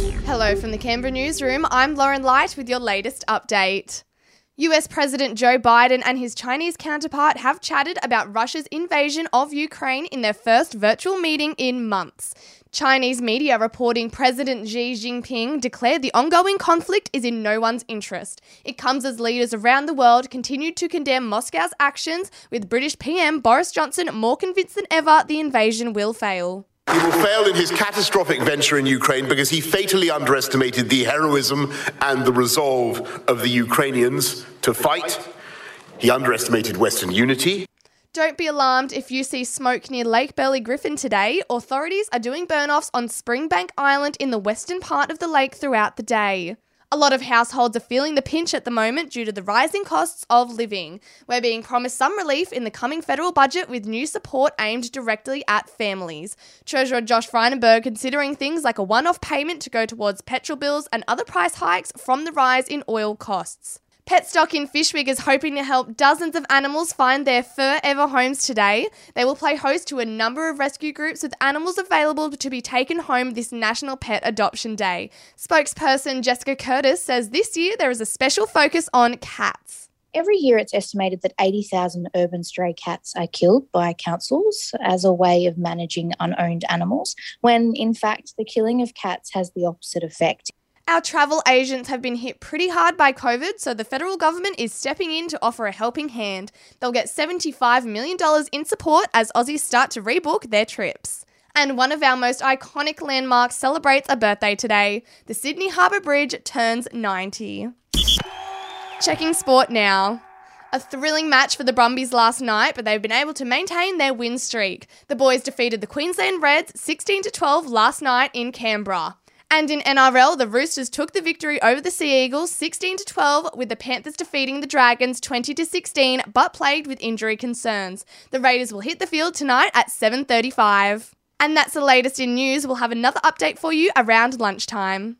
Hello from the Canberra newsroom. I'm Lauren Light with your latest update. US President Joe Biden and his Chinese counterpart have chatted about Russia's invasion of Ukraine in their first virtual meeting in months. Chinese media reporting President Xi Jinping declared the ongoing conflict is in no one's interest. It comes as leaders around the world continued to condemn Moscow's actions, with British PM Boris Johnson more convinced than ever the invasion will fail. He will fail in his catastrophic venture in Ukraine because he fatally underestimated the heroism and the resolve of the Ukrainians to fight. He underestimated Western unity. Don't be alarmed if you see smoke near Lake Burley Griffin today. Authorities are doing burn offs on Springbank Island in the western part of the lake throughout the day. A lot of households are feeling the pinch at the moment due to the rising costs of living. We're being promised some relief in the coming federal budget with new support aimed directly at families. Treasurer Josh Frydenberg considering things like a one off payment to go towards petrol bills and other price hikes from the rise in oil costs. Petstock in Fyshwick is hoping to help dozens of animals find their forever homes today. They will play host to a number of rescue groups with animals available to be taken home this National Pet Adoption Day. Spokesperson Jessica Curtis says this year there is a special focus on cats. Every year, it's estimated that 80,000 urban stray cats are killed by councils as a way of managing unowned animals, when in fact, the killing of cats has the opposite effect. Our travel agents have been hit pretty hard by COVID, so the federal government is stepping in to offer a helping hand. They'll get $75 million in support as Aussies start to rebook their trips. And one of our most iconic landmarks celebrates a birthday today. The Sydney Harbour Bridge turns 90. Checking sport now. A thrilling match for the Brumbies last night, but they've been able to maintain their win streak. The boys defeated the Queensland Reds 16 to 12 last night in Canberra. And in NRL, the Roosters took the victory over the Sea Eagles 16 to 12 with the Panthers defeating the Dragons 20 to 16 but plagued with injury concerns. The Raiders will hit the field tonight at 7:35. And that's the latest in news. We'll have another update for you around lunchtime.